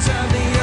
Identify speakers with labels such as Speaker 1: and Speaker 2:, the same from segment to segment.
Speaker 1: sounds of the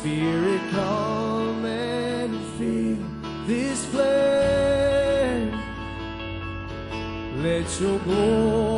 Speaker 2: Spirit, come and fill this place. Let your glory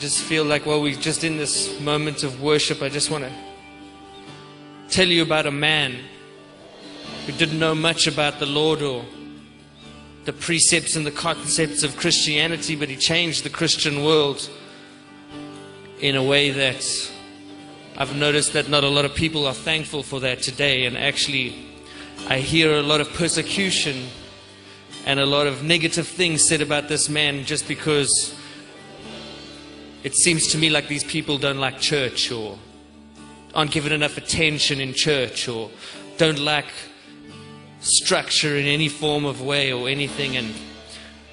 Speaker 3: just feel like while we're just in this moment of worship, I just want to tell you about a man who didn't know much about the Lord or the precepts and the concepts of Christianity, but he changed the Christian world in a way that I've noticed that not a lot of people are thankful for that today. And actually, I hear a lot of persecution and a lot of negative things said about this man just because it seems to me like these people don't like church or aren't given enough attention in church or don't lack structure in any form of way or anything. And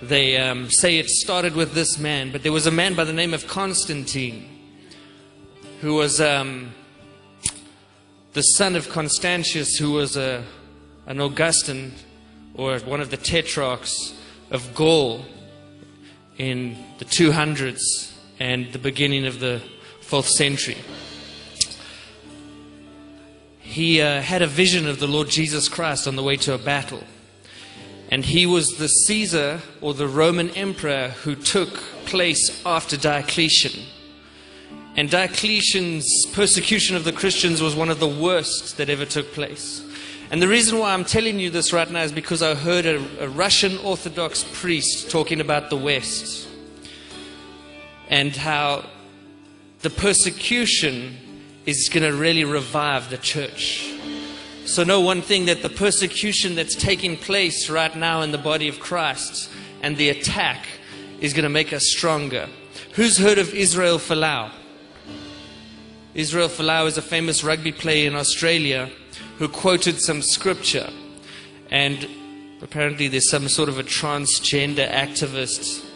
Speaker 3: they um, say it started with this man, but there was a man by the name of Constantine who was um, the son of Constantius, who was a, an Augustan or one of the tetrarchs of Gaul in the 200s and the beginning of the fourth century. He uh, had a vision of the Lord Jesus Christ on the way to a battle. And he was the Caesar or the Roman emperor who took place after Diocletian. And Diocletian's persecution of the Christians was one of the worst that ever took place. And the reason why I'm telling you this right now is because I heard a, a Russian Orthodox priest talking about the West and how the persecution is going to really revive the church. So, know one thing that the persecution that's taking place right now in the body of Christ and the attack is going to make us stronger. Who's heard of Israel Folau? Israel Folau is a famous rugby player in Australia who quoted some scripture. And apparently, there's some sort of a transgender activist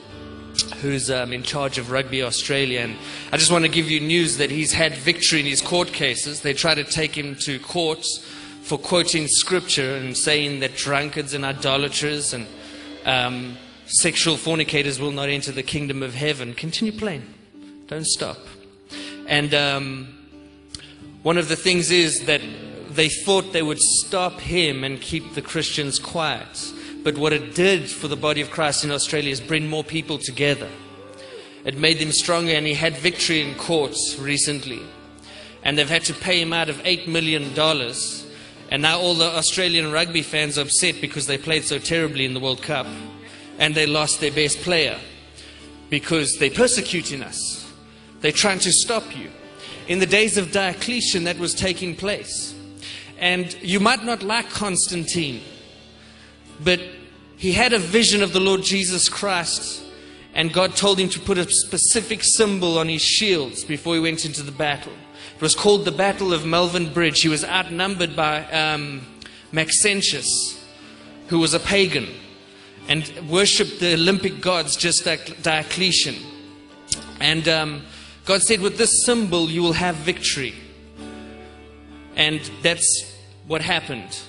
Speaker 3: who's um, in charge of Rugby Australia. And I just want to give you news that he's had victory in his court cases. They try to take him to court for quoting scripture and saying that drunkards and idolaters and um, sexual fornicators will not enter the kingdom of heaven. Continue playing, don't stop. And um, one of the things is that they thought they would stop him and keep the Christians quiet. But what it did for the body of Christ in Australia is bring more people together. It made them stronger, and he had victory in courts recently. And they've had to pay him out of $8 million. And now all the Australian rugby fans are upset because they played so terribly in the World Cup. And they lost their best player because they're persecuting us. They're trying to stop you. In the days of Diocletian, that was taking place. And you might not like Constantine, but he had a vision of the Lord Jesus Christ, and God told him to put a specific symbol on his shields before he went into the battle. It was called the Battle of Milvian Bridge. He was outnumbered by um, Maxentius, who was a pagan and worshipped the Olympic gods just like Diocletian. And um, God said, With this symbol, you will have victory. And that's what happened.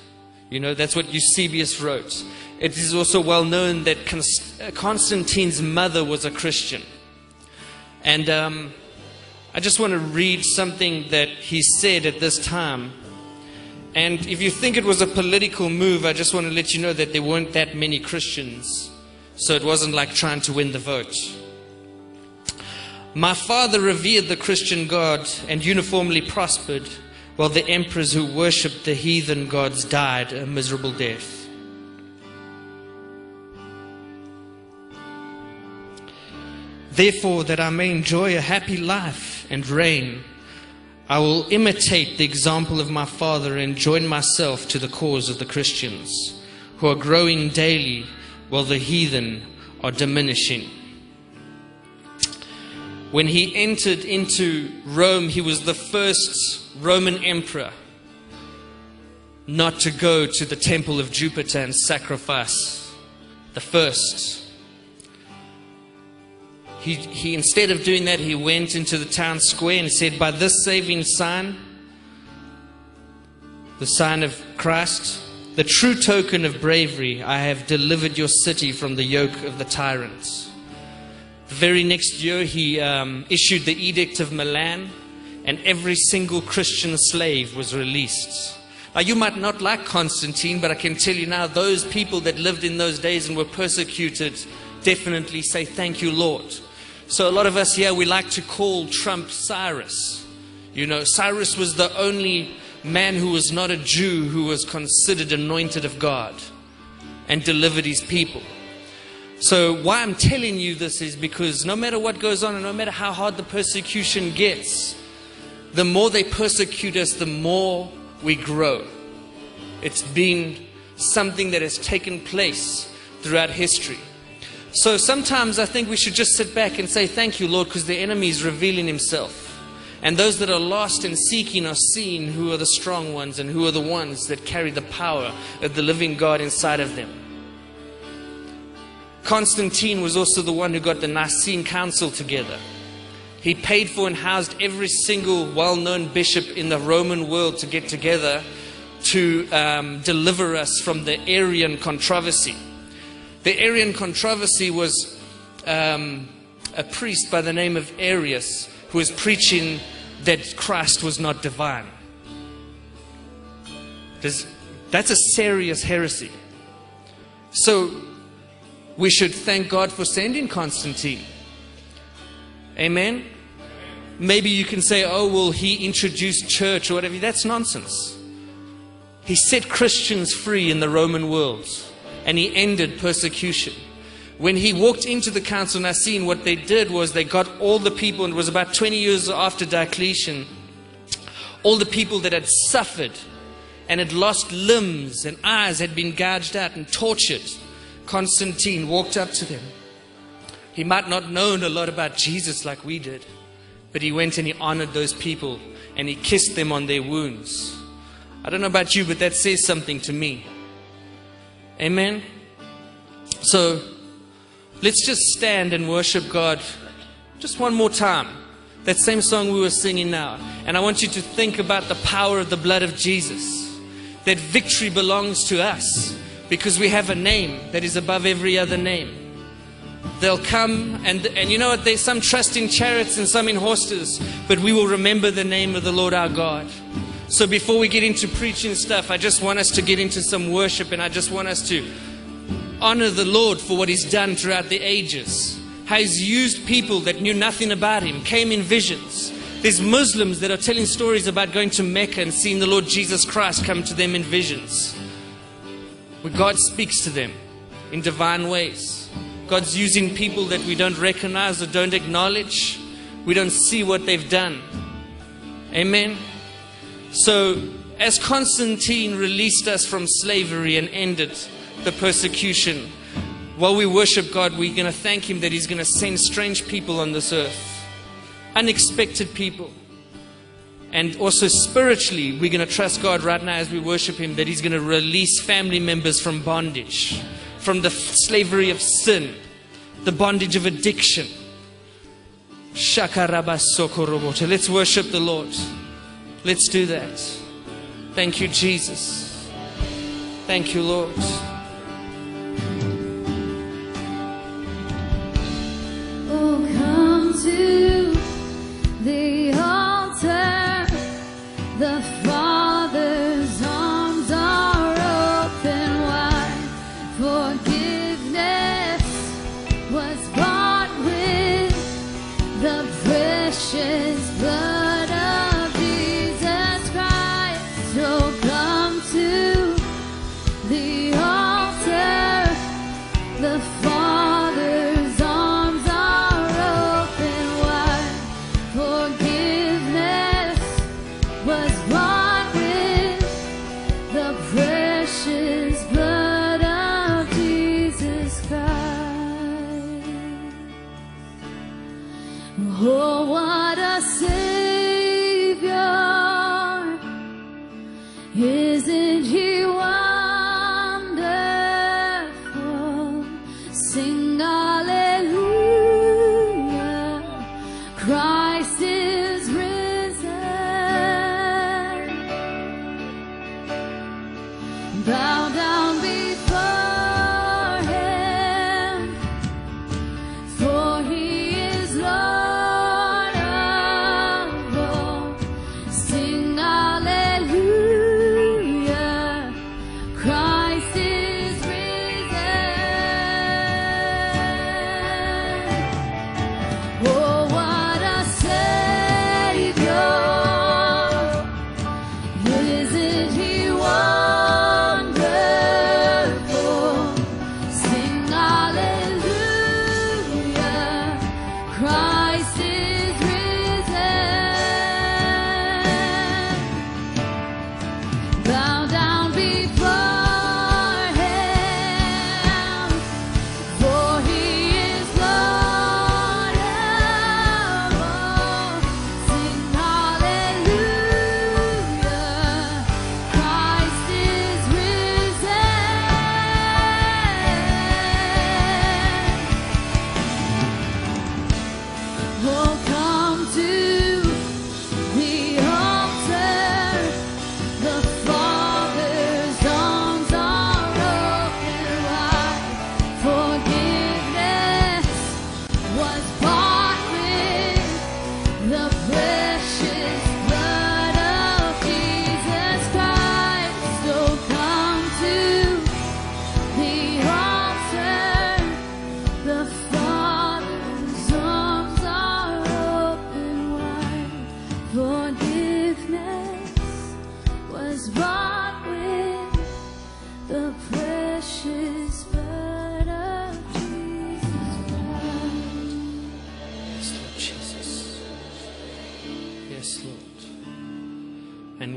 Speaker 3: You know, that's what Eusebius wrote. It is also well known that Constantine's mother was a Christian. And um, I just want to read something that he said at this time. And if you think it was a political move, I just want to let you know that there weren't that many Christians. So it wasn't like trying to win the vote. My father revered the Christian God and uniformly prospered, while the emperors who worshipped the heathen gods died a miserable death. Therefore, that I may enjoy a happy life and reign, I will imitate the example of my father and join myself to the cause of the Christians, who are growing daily while the heathen are diminishing. When he entered into Rome, he was the first Roman emperor not to go to the temple of Jupiter and sacrifice. The first. He, he instead of doing that, he went into the town square and said, By this saving sign, the sign of Christ, the true token of bravery, I have delivered your city from the yoke of the tyrants. The very next year, he um, issued the Edict of Milan, and every single Christian slave was released. Now, you might not like Constantine, but I can tell you now, those people that lived in those days and were persecuted definitely say, Thank you, Lord. So, a lot of us here, we like to call Trump Cyrus. You know, Cyrus was the only man who was not a Jew who was considered anointed of God and delivered his people. So, why I'm telling you this is because no matter what goes on and no matter how hard the persecution gets, the more they persecute us, the more we grow. It's been something that has taken place throughout history. So sometimes I think we should just sit back and say, Thank you, Lord, because the enemy is revealing himself. And those that are lost and seeking are seeing who are the strong ones and who are the ones that carry the power of the living God inside of them. Constantine was also the one who got the Nicene Council together. He paid for and housed every single well known bishop in the Roman world to get together to um, deliver us from the Arian controversy. The Arian controversy was um, a priest by the name of Arius who was preaching that Christ was not divine. There's, that's a serious heresy. So we should thank God for sending Constantine. Amen. Maybe you can say, oh, well, he introduced church or whatever. That's nonsense. He set Christians free in the Roman world and he ended persecution. When he walked into the Council of Nicene, what they did was they got all the people, and it was about 20 years after Diocletian, all the people that had suffered and had lost limbs and eyes had been gouged out and tortured. Constantine walked up to them. He might not known a lot about Jesus like we did, but he went and he honored those people and he kissed them on their wounds. I don't know about you, but that says something to me. Amen. So let's just stand and worship God just one more time. That same song we were singing now. And I want you to think about the power of the blood of Jesus. That victory belongs to us because we have a name that is above every other name. They'll come and, and you know what? There's some trust in chariots and some in horses, but we will remember the name of the Lord our God. So before we get into preaching stuff, I just want us to get into some worship and I just want us to honor the Lord for what He's done throughout the ages. How He's used people that knew nothing about Him, came in visions. There's Muslims that are telling stories about going to Mecca and seeing the Lord Jesus Christ come to them in visions. Where God speaks to them in divine ways. God's using people that we don't recognize or don't acknowledge. We don't see what they've done. Amen. So, as Constantine released us from slavery and ended the persecution, while we worship God, we're going to thank Him that He's going to send strange people on this earth, unexpected people. And also spiritually, we're going to trust God right now as we worship Him that He's going to release family members from bondage, from the slavery of sin, the bondage of addiction. Let's worship the Lord. Let's do that. Thank you, Jesus. Thank you, Lord.
Speaker 4: Oh, come to the altar. The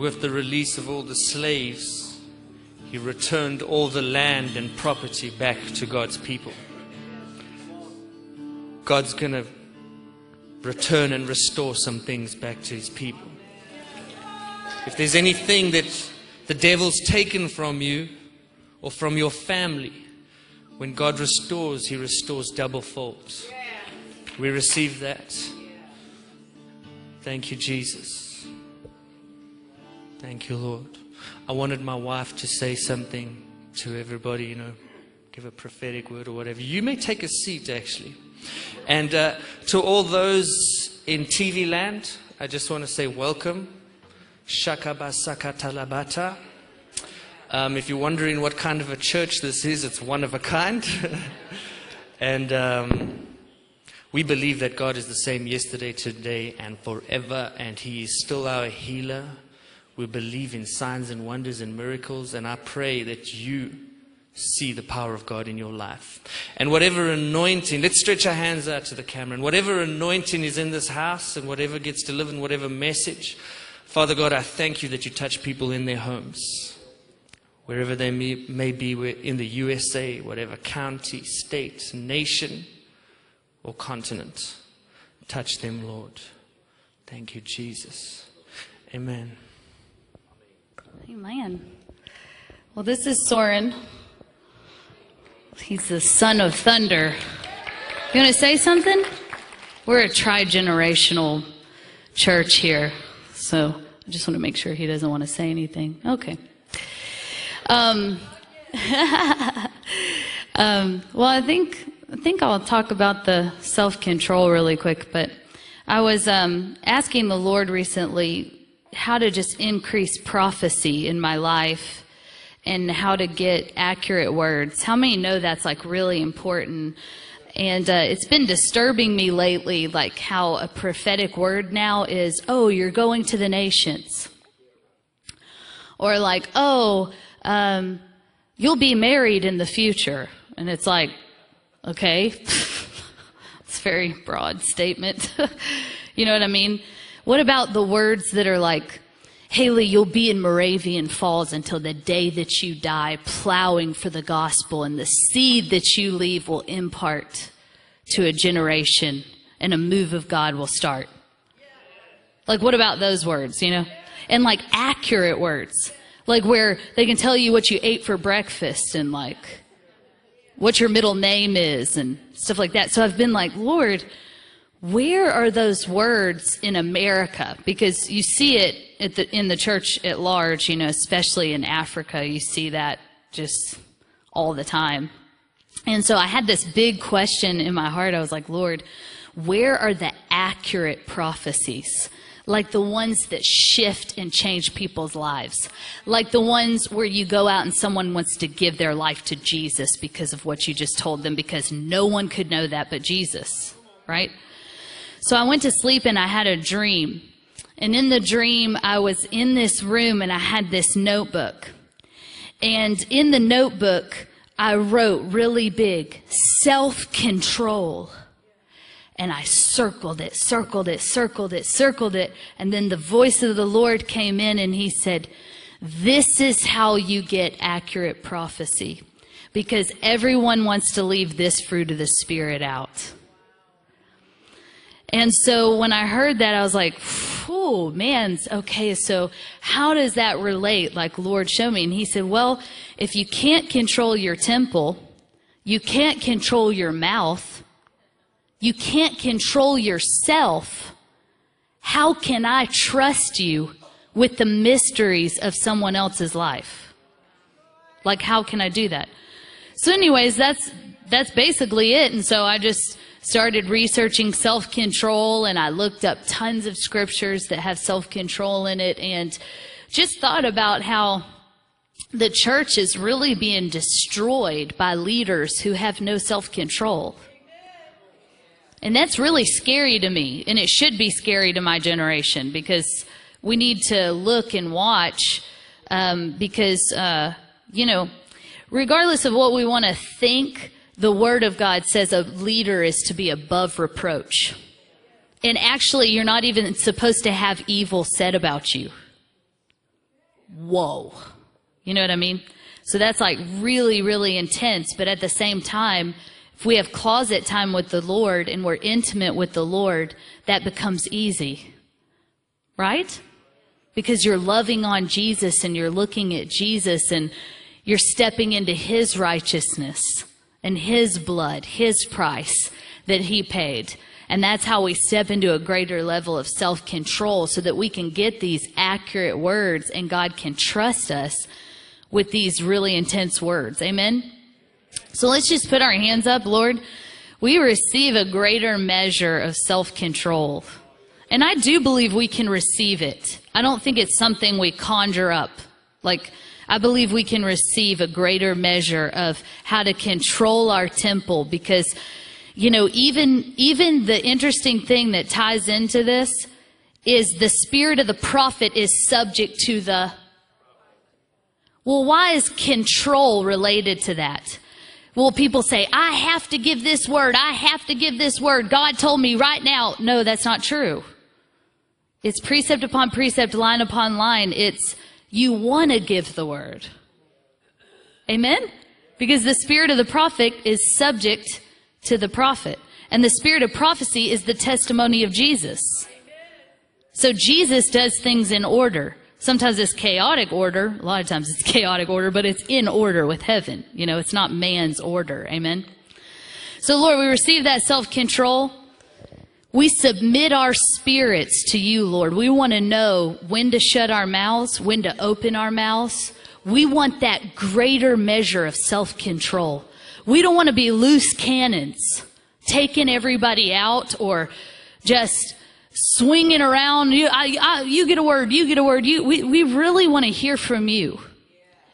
Speaker 4: with the
Speaker 3: release of all the slaves, he returned all the land and property back to God's people. God's going to return and restore some things back to his people. If there's anything that the devil's taken from you or from your family, when God restores, he restores double fold. We receive that. Thank you, Jesus. Thank you, Lord. I wanted my wife to say something to everybody, you know, give a prophetic word or whatever. You may take a seat, actually. And uh, to all those in TV land, I just want to say welcome. Shakabasakatalabata. Um, if you're wondering what kind of a church this is, it's one of a kind. and um, we believe that God is the same yesterday, today, and forever, and He is still our healer. We believe in signs and wonders and miracles, and I pray that you see the power of God in your life. And whatever anointing, let's stretch our hands out to the camera, and whatever anointing is in this house, and whatever gets delivered, and whatever message, Father God, I thank you that you touch people in their homes, wherever they may, may be, in the USA, whatever county, state, nation, or continent. Touch them, Lord. Thank you, Jesus. Amen.
Speaker 5: Amen. Well, this is Soren. He's the son of thunder. You want to say something? We're a tri generational church here. So I just want to make sure he doesn't want to say anything. Okay. Um, um, well, I think I think I'll talk about the self control really quick. But I was um, asking the Lord recently how to just increase prophecy in my life and how to get accurate words. How many know that's like really important? And uh, it's been disturbing me lately, like how a prophetic word now is, oh, you're going to the nations. Or like, oh, um, you'll be married in the future. And it's like, okay, it's a very broad statement. you know what I mean? What about the words that are like, Haley, you'll be in Moravian Falls until the day that you die, plowing for the gospel, and the seed that you leave will impart to a generation, and a move of God will start. Like, what about those words, you know? And like accurate words, like where they can tell you what you ate for breakfast and like what your middle name is and stuff like that. So I've been like, Lord, where are those words in America? Because you see it the, in the church at large, you know, especially in Africa, you see that just all the time. And so I had this big question in my heart. I was like, Lord, where are the accurate prophecies? Like the ones that shift and change people's lives. Like the ones where you go out and someone wants to give their life to Jesus because of what you just told them, because no one could know that but Jesus, right? So I went to sleep and I had a dream. And in the dream, I was in this room and I had this notebook. And in the notebook, I wrote really big, self control. And I circled it, circled it, circled it, circled it. And then the voice of the Lord came in and he said, This is how you get accurate prophecy. Because everyone wants to leave this fruit of the Spirit out. And so when I heard that, I was like, oh, man, okay, so how does that relate? Like, Lord, show me. And he said, well, if you can't control your temple, you can't control your mouth, you can't control yourself, how can I trust you with the mysteries of someone else's life? Like, how can I do that? So, anyways, that's that's basically it. And so I just started researching self control and I looked up tons of scriptures that have self control in it and just thought about how the church is really being destroyed by leaders who have no self control. And that's really scary to me, and it should be scary to my generation because we need to look and watch um, because, uh, you know, regardless of what we want to think the Word of God says a leader is to be above reproach. And actually, you're not even supposed to have evil said about you. Whoa. You know what I mean? So that's like really, really intense. But at the same time, if we have closet time with the Lord and we're intimate with the Lord, that becomes easy. Right? Because you're loving on Jesus and you're looking at Jesus and you're stepping into His righteousness and His blood, His price that He paid. And that's how we step into a greater level of self control so that we can get these accurate words and God can trust us with these really intense words. Amen? So let's just put our hands up, Lord. We receive a greater measure of self control. And I do believe we can receive it. I don't think it's something we conjure up. Like, I believe we can receive a greater measure of how to control our temple because, you know, even, even the interesting thing that ties into this is the spirit of the prophet is subject to the well, why is control related to that? Well, people say, I have to give this word. I have to give this word. God told me right now. No, that's not true. It's precept upon precept, line upon line. It's you want to give the word. Amen? Because the spirit of the prophet is subject to the prophet. And the spirit of prophecy is the testimony of Jesus. So Jesus does things in order. Sometimes it's chaotic order. A lot of times it's chaotic order, but it's in order with heaven. You know, it's not man's order. Amen. So Lord, we receive that self-control. We submit our spirits to you, Lord. We want to know when to shut our mouths, when to open our mouths. We want that greater measure of self-control. We don't want to be loose cannons, taking everybody out or just swinging around. You, I, I, you get a word, you get a word. You, we, we really want to hear from you.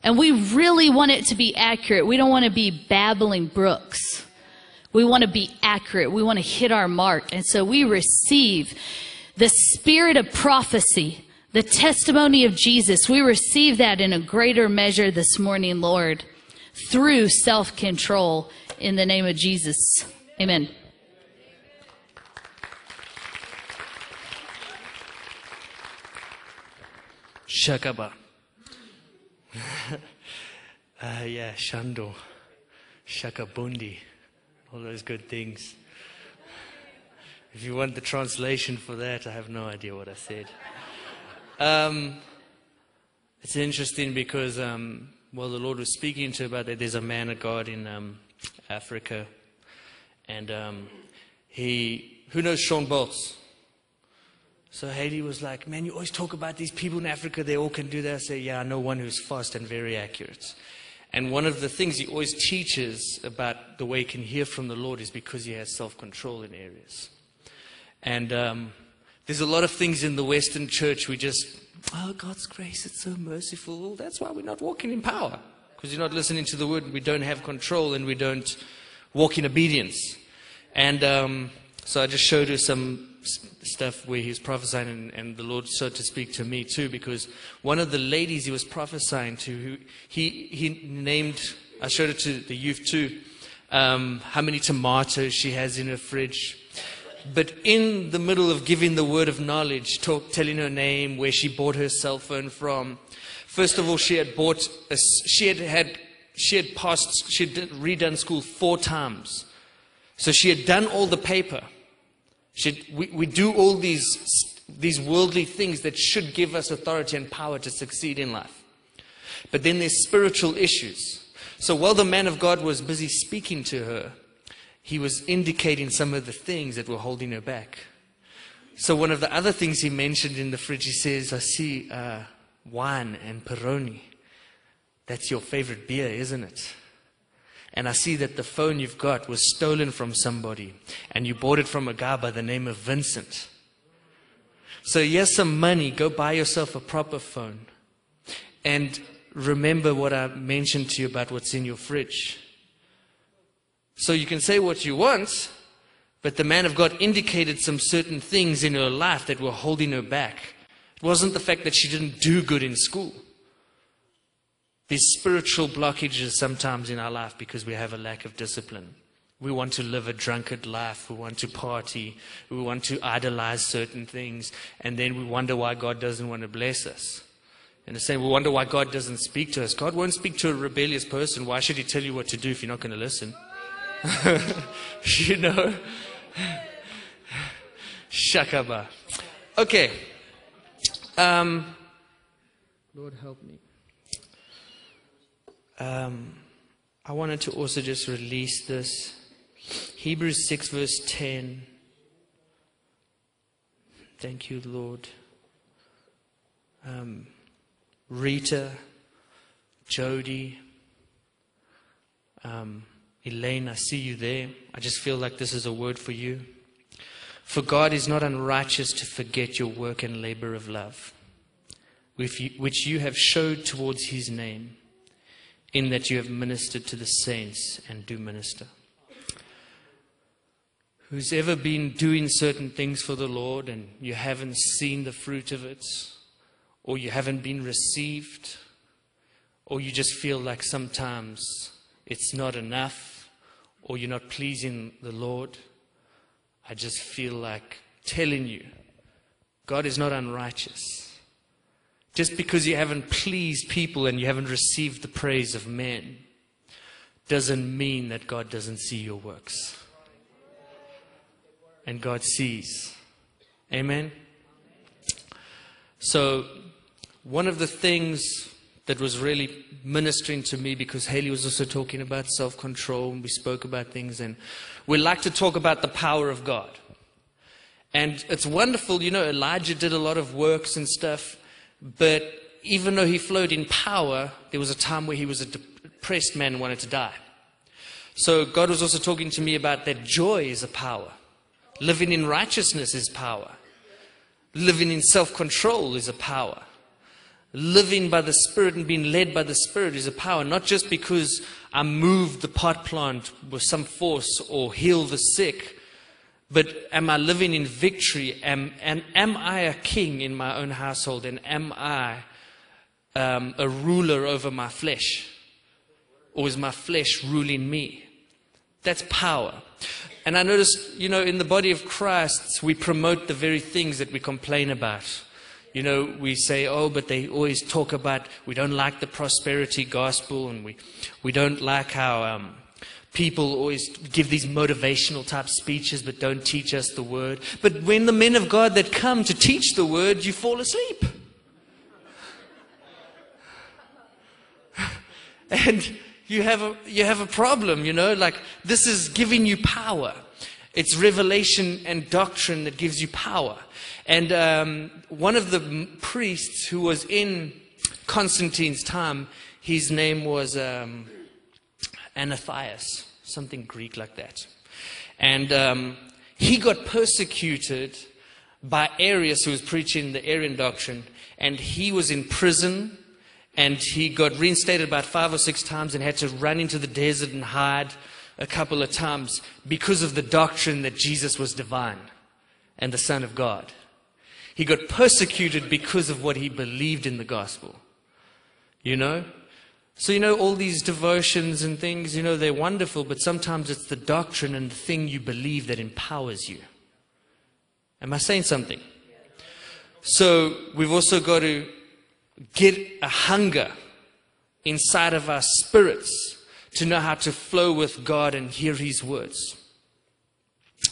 Speaker 5: And we really want it to be accurate. We don't want to be babbling brooks. We want to be accurate. We want to hit our mark. And so we receive the spirit of prophecy, the testimony of Jesus. We receive that in a greater measure this morning, Lord, through self control in the name of Jesus. Amen.
Speaker 3: Shakaba. uh, yeah, Shando, Shakabundi, all those good things. If you want the translation for that, I have no idea what I said. Um, it's interesting because, um, well, the Lord was speaking to about that. There's a man of God in um, Africa, and um, he, who knows Sean Bolts? So Haley was like, Man, you always talk about these people in Africa, they all can do that. I say, Yeah, I know one who's fast and very accurate. And one of the things he always teaches about the way he can hear from the Lord is because he has self control in areas. And um, there's a lot of things in the Western church we just, oh, God's grace, it's so merciful. That's why we're not walking in power. Because you're not listening to the word, we don't have control and we don't walk in obedience. And um, so I just showed her some stuff where he was prophesying, and, and the Lord started to speak to me too, because one of the ladies he was prophesying to, who he, he named, I showed it to the youth too, um, how many tomatoes she has in her fridge. But in the middle of giving the word of knowledge, talk, telling her name, where she bought her cell phone from, first of all, she had bought, a she had had, she had passed, she had redone school four times. So she had done all the paper. She, we, we do all these, these worldly things that should give us authority and power to succeed in life. But then there's spiritual issues. So while the man of God was busy speaking to her, he was indicating some of the things that were holding her back. So one of the other things he mentioned in the fridge, he says, I see uh, wine and Peroni. That's your favorite beer, isn't it? And I see that the phone you've got was stolen from somebody, and you bought it from a guy by the name of Vincent. So here's some money. Go buy yourself a proper phone. And remember what I mentioned to you about what's in your fridge. So you can say what you want, but the man of God indicated some certain things in her life that were holding her back. It wasn't the fact that she didn't do good in school. There's spiritual blockages sometimes in our life because we have a lack of discipline. We want to live a drunkard life. We want to party. We want to idolize certain things. And then we wonder why God doesn't want to bless us. And the same, we wonder why God doesn't speak to us. God won't speak to a rebellious person. Why should He tell you what to do if you're not going to listen? you know? Shakaba. Okay. Um, Lord help me. Um, I wanted to also just release this. Hebrews 6, verse 10. Thank you, Lord. Um, Rita, Jody, um, Elaine, I see you there. I just feel like this is a word for you. For God is not unrighteous to forget your work and labor of love, which you, which you have showed towards his name, in that you have ministered to the saints and do minister. Who's ever been doing certain things for the Lord and you haven't seen the fruit of it, or you haven't been received, or you just feel like sometimes it's not enough, or you're not pleasing the Lord, I just feel like telling you God is not unrighteous. Just because you haven't pleased people and you haven't received the praise of men doesn't mean that God doesn't see your works. And God sees. Amen? So, one of the things that was really ministering to me because Haley was also talking about self control and we spoke about things, and we like to talk about the power of God. And it's wonderful, you know, Elijah did a lot of works and stuff, but even though he flowed in power, there was a time where he was a depressed man and wanted to die. So God was also talking to me about that joy is a power. Living in righteousness is power. Living in self control is a power. Living by the Spirit and being led by the Spirit is a power, not just because I moved the pot plant with some force or heal the sick, but am I living in victory? Am, and am I a king in my own household? And am I um, a ruler over my flesh? Or is my flesh ruling me? That's power. And I noticed, you know, in the body of Christ, we promote the very things that we complain about. You know, we say, oh, but they always talk about, we don't like the prosperity gospel, and we, we don't like how um, people always give these motivational type speeches but don't teach us the word. But when the men of God that come to teach the word, you fall asleep. And you have a, you have a problem, you know, like this is giving you power. It's revelation and doctrine that gives you power. And um, one of the priests who was in Constantine's time, his name was um, Anathias, something Greek like that. And um, he got persecuted by Arius, who was preaching the Arian doctrine, and he was in prison. And he got reinstated about five or six times and had to run into the desert and hide a couple of times because of the doctrine that Jesus was divine and the Son of God. He got persecuted because of what he believed in the gospel. You know? So, you know, all these devotions and things, you know, they're wonderful, but sometimes it's the doctrine and the thing you believe that empowers you. Am I saying something? So, we've also got to get a hunger inside of our spirits to know how to flow with God and hear His words.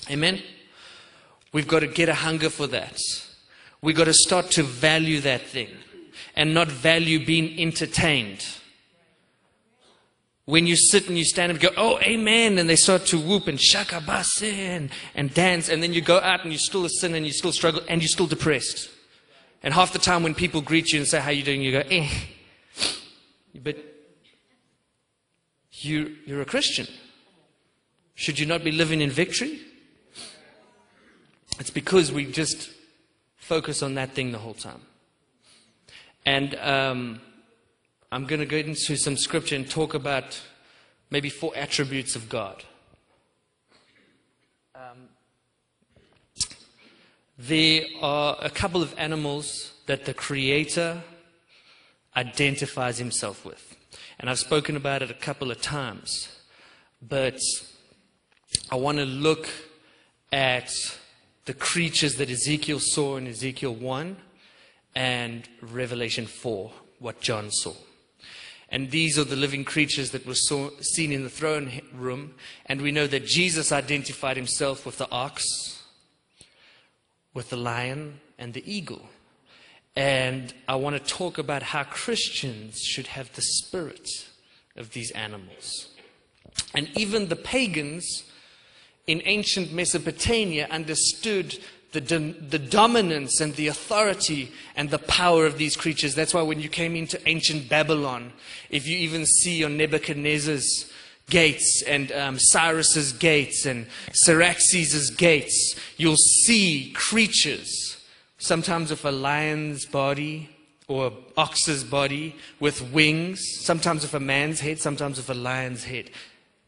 Speaker 3: Amen? We've got to get a hunger for that. We've got to start to value that thing and not value being entertained. When you sit and you stand and go, oh, amen, and they start to whoop and shakabasin and dance, and then you go out and you're still a sin and you still struggle and you're still depressed. And half the time when people greet you and say, how you doing, you go, eh. But you, you're a Christian. Should you not be living in victory? It's because we just focus on that thing the whole time. And um, I'm going to go into some scripture and talk about maybe four attributes of God. Um, there are a couple of animals that the Creator identifies Himself with. And I've spoken about it a couple of times. But I want to look at the creatures that Ezekiel saw in Ezekiel 1 and Revelation 4, what John saw. And these are the living creatures that were saw, seen in the throne room. And we know that Jesus identified himself with the ox, with the lion, and the eagle. And I want to talk about how Christians should have the spirit of these animals. And even the pagans in ancient Mesopotamia understood the, the dominance and the authority and the power of these creatures. That's why when you came into ancient Babylon, if you even see on Nebuchadnezzar's gates and um, Cyrus's gates and Xerxes' gates, you'll see creatures, sometimes with a lion's body or an ox's body with wings, sometimes with a man's head, sometimes with a lion's head.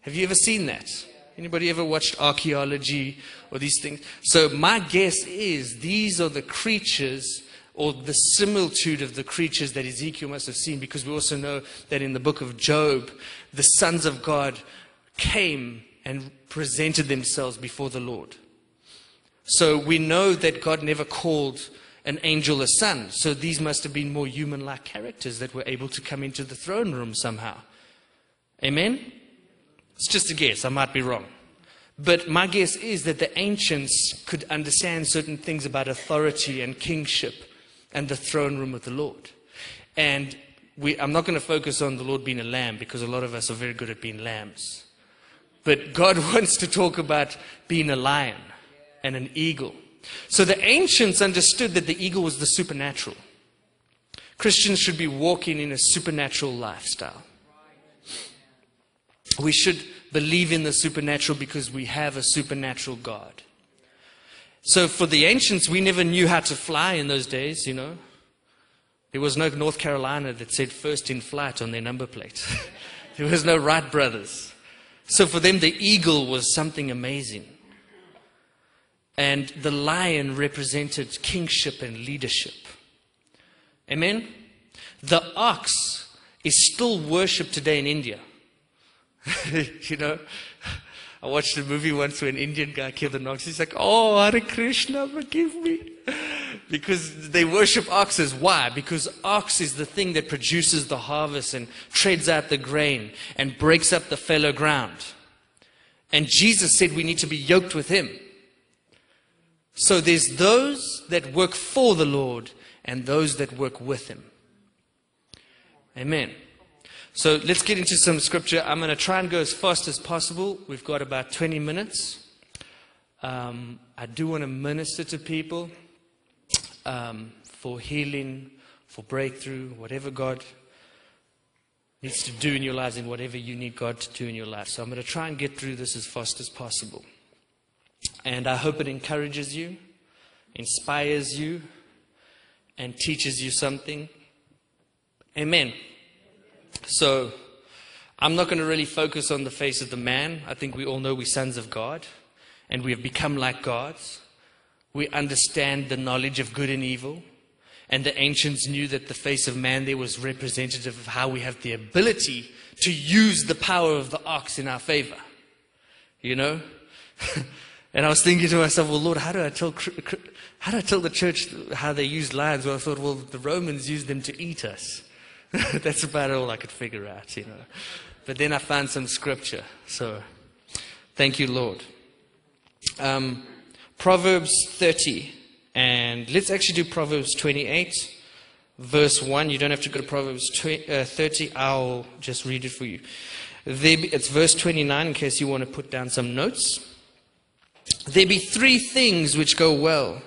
Speaker 3: Have you ever seen that? Anybody ever watched archaeology or these things? So my guess is these are the creatures or the similitude of the creatures that Ezekiel must have seen because we also know that in the book of Job, the sons of God came and presented themselves before the Lord. So we know that God never called an angel a son. So these must have been more human like characters that were able to come into the throne room somehow. Amen? It's just a guess. I might be wrong. But my guess is that the ancients could understand certain things about authority and kingship and the throne room of the Lord. And we, I'm not going to focus on the Lord being a lamb because a lot of us are very good at being lambs. But God wants to talk about being a lion and an eagle. So the ancients understood that the eagle was the supernatural. Christians should be walking in a supernatural lifestyle. We should believe in the supernatural because we have a supernatural God. So for the ancients, we never knew how to fly in those days, you know. There was no North Carolina that said first in flight on their number plate. there was no Wright brothers. So for them, the eagle was something amazing. And the lion represented kingship and leadership. Amen? The ox is still worshipped today in India. you know, I watched a movie once where an Indian guy killed an ox. He's like, oh, Hare Krishna, forgive me. Because they worship oxes. Why? Because ox is the thing that produces the harvest and treads out the grain and breaks up the fallow ground. And Jesus said we need to be yoked with him. So there's those that work for the Lord and those that work with him. Amen. So let's get into some scripture. I'm going to try and go as fast as possible. We've got about 20 minutes. Um, I do want to minister to people um, for healing, for breakthrough, whatever God needs to do in your lives and whatever you need God to do in your life. So I'm going to try and get through this as fast as possible. And I hope it encourages you, inspires you, and teaches you something. Amen. So, I'm not going to really focus on the face of the man. I think we all know we're sons of God and we have become like gods. We understand the knowledge of good and evil. And the ancients knew that the face of man there was representative of how we have the ability to use the power of the ox in our favor. You know? and I was thinking to myself, well, Lord, how do I tell, how do I tell the church how they use lions? Well, I thought, well, the Romans used them to eat us. That's about all I could figure out, you know. But then I found some scripture. So thank you, Lord. Um, Proverbs 30. And let's actually do Proverbs 28, verse 1. You don't have to go to Proverbs 20, uh, 30. I'll just read it for you. It's verse 29 in case you want to put down some notes. There be three things which go well,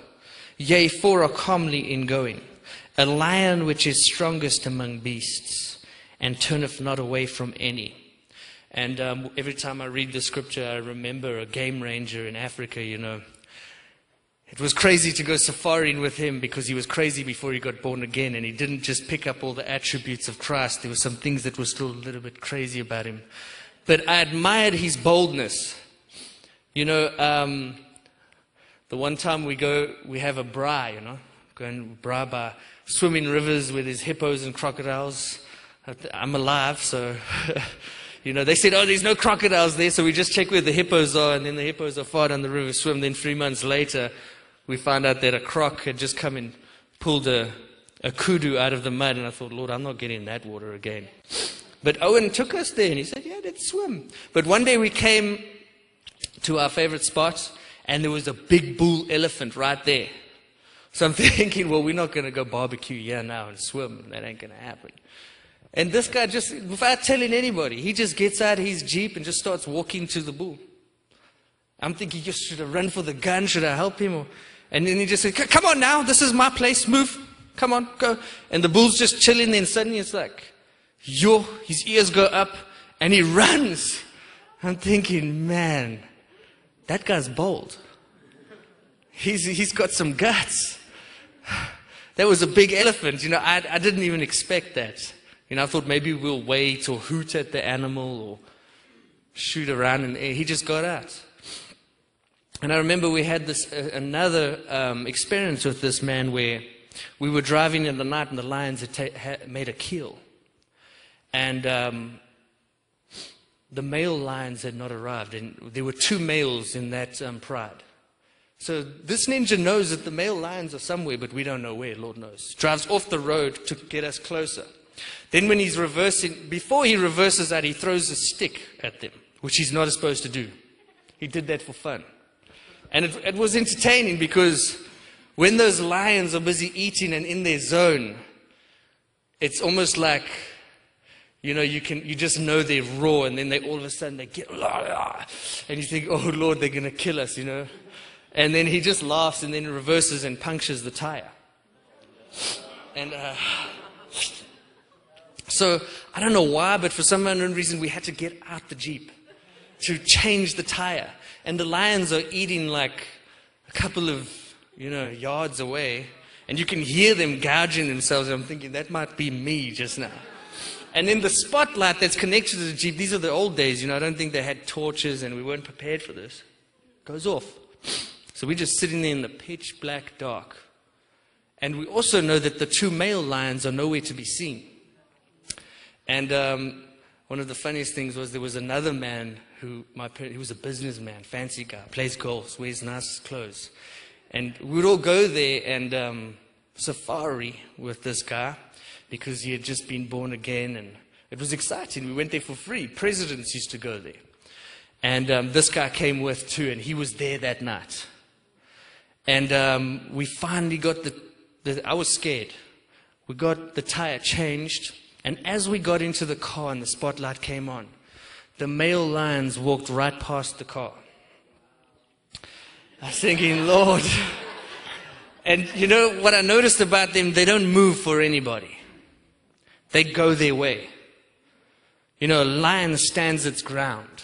Speaker 3: yea, four are comely in going. A lion which is strongest among beasts, and turneth not away from any. And um, every time I read the scripture, I remember a game ranger in Africa, you know. It was crazy to go safaring with him because he was crazy before he got born again, and he didn't just pick up all the attributes of Christ. There were some things that were still a little bit crazy about him. But I admired his boldness. You know, um, the one time we go, we have a bra, you know, go and bra by swimming rivers with his hippos and crocodiles. I'm alive, so You know, they said, oh, there's no crocodiles there, so we just check where the hippos are, and then the hippos are far down the river swim. Then three months later, we found out that a croc had just come and pulled a, a kudu out of the mud, and I thought, Lord, I'm not getting in that water again. But Owen took us there, and he said, yeah, let's swim. But one day we came to our favorite spot, and there was a big bull elephant right there. So I'm thinking, well, we're not going to go barbecue here now and swim. That ain't going to happen. And this guy just, without telling anybody, he just gets out his Jeep and just starts walking to the bull. I'm thinking, just should I run for the gun? Should I help him? Or, and then he just said, come on now, this is my place, move. Come on, go. And the bull's just chilling there, and suddenly it's like, yo, his ears go up, and he runs. I'm thinking, man, that guy's bold. He's, he's got some guts. That was a big elephant. You know, I, I didn't even expect that. You know, I thought maybe we'll wait or hoot at the animal or shoot around air. He just got out. And I remember we had this uh, another um, experience with this man where we were driving in the night and the lions had, ta- made a kill. And um, the male lions had not arrived, and there were two males in that um, pride. So this ninja knows that the male lions are somewhere, but we don't know where, Lord knows. Drives off the road to get us closer. Then when he's reversing, before he reverses out, he throws a stick at them, which he's not supposed to do. He did that for fun. And it, it was entertaining because when those lions are busy eating and in their zone, it's almost like, you know, you can, you just know they're raw and then they all of a sudden they get, and you think, oh Lord, they're going to kill us, you know. And then he just laughs and then reverses and punctures the tire. And, uh, so I don't know why, but for some unknown reason, we had to get out the Jeep to change the tire. And the lions are eating like a couple of, you know, yards away. And you can hear them gouging themselves. I'm thinking, that might be me just now. And then the spotlight that's connected to the Jeep, these are the old days, you know, I don't think they had torches and we weren't prepared for this, goes off. So we're just sitting there in the pitch black dark. And we also know that the two male lions are nowhere to be seen. And um, one of the funniest things was there was another man who, my he was a businessman, fancy guy, plays golf, wears nice clothes. And we would all go there and um, safari with this guy because he had just been born again and it was exciting. We went there for free. Presidents used to go there. And um, this guy came with too, and he was there that night. And um, we finally got the, the, I was scared. We got the tire changed, and as we got into the car and the spotlight came on, the male lions walked right past the car. I was thinking, Lord. And you know what I noticed about them? They don't move for anybody. They go their way. You know, a lion stands its ground.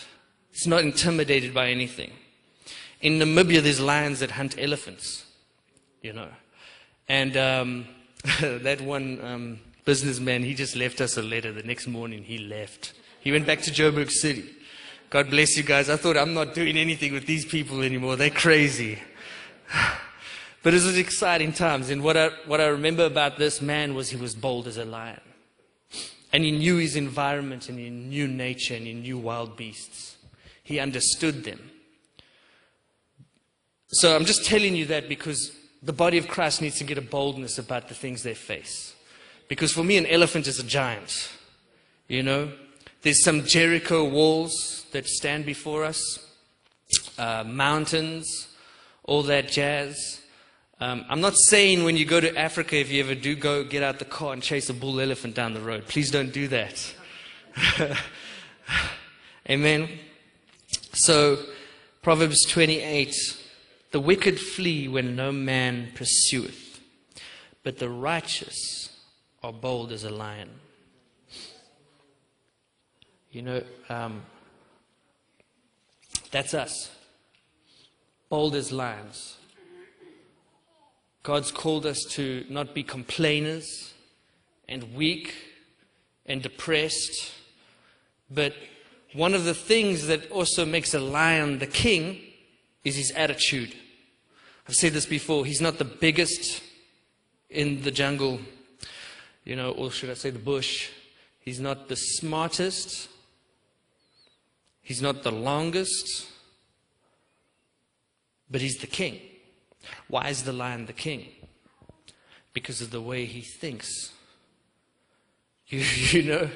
Speaker 3: It's not intimidated by anything. In Namibia, there's lions that hunt elephants, you know. And um, that one um, businessman, he just left us a letter. The next morning, he left. He went back to Joburg City. God bless you guys. I thought I'm not doing anything with these people anymore. They're crazy. But it was exciting times. And what I, what I remember about this man was he was bold as a lion. And he knew his environment and he knew nature and he knew wild beasts. He understood them. So I'm just telling you that because the body of Christ needs to get a boldness about the things they face. Because for me, an elephant is a giant. You know, there's some Jericho walls that stand before us, uh, mountains, all that jazz. Um, I'm not saying when you go to Africa, if you ever do go, get out the car and chase a bull elephant down the road. Please don't do that. Amen. So, Proverbs 28 The wicked flee when no man pursueth, but the righteous are bold as a lion. You know, um, that's us. Bold as lions. God's called us to not be complainers and weak and depressed, but one of the things that also makes a lion the king is his attitude. I've said this before, he's not the biggest in the jungle, you know, or should I say the bush. He's not the smartest, He's not the longest, but he's the king. Why is the lion the king? Because of the way he thinks. You, you know,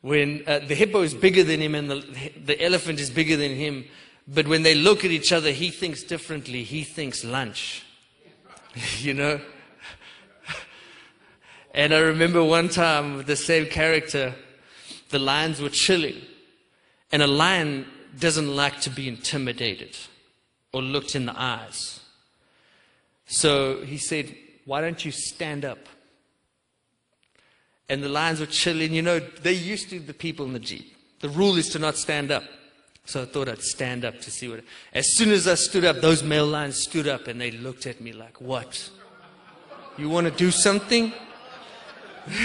Speaker 3: when uh, the hippo is bigger than him and the, the elephant is bigger than him, but when they look at each other, he thinks differently. He thinks lunch. you know? And I remember one time with the same character, the lions were chilling. And a lion doesn't like to be intimidated or looked in the eyes. So he said, Why don't you stand up? And the lions were chilling. You know, they're used to the people in the Jeep. The rule is to not stand up. So I thought I'd stand up to see what. As soon as I stood up, those male lions stood up and they looked at me like, What? You want to do something?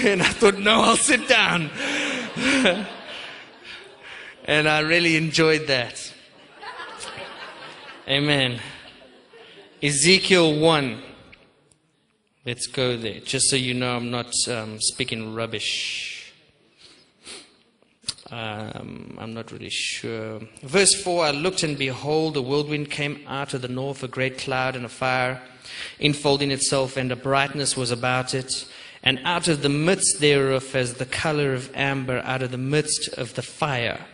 Speaker 3: And I thought, No, I'll sit down. and I really enjoyed that. Amen. Ezekiel 1. Let's go there, just so you know I'm not um, speaking rubbish. Um, I'm not really sure. Verse 4 I looked, and behold, a whirlwind came out of the north, a great cloud and a fire enfolding itself, and a brightness was about it. And out of the midst thereof, as the color of amber, out of the midst of the fire.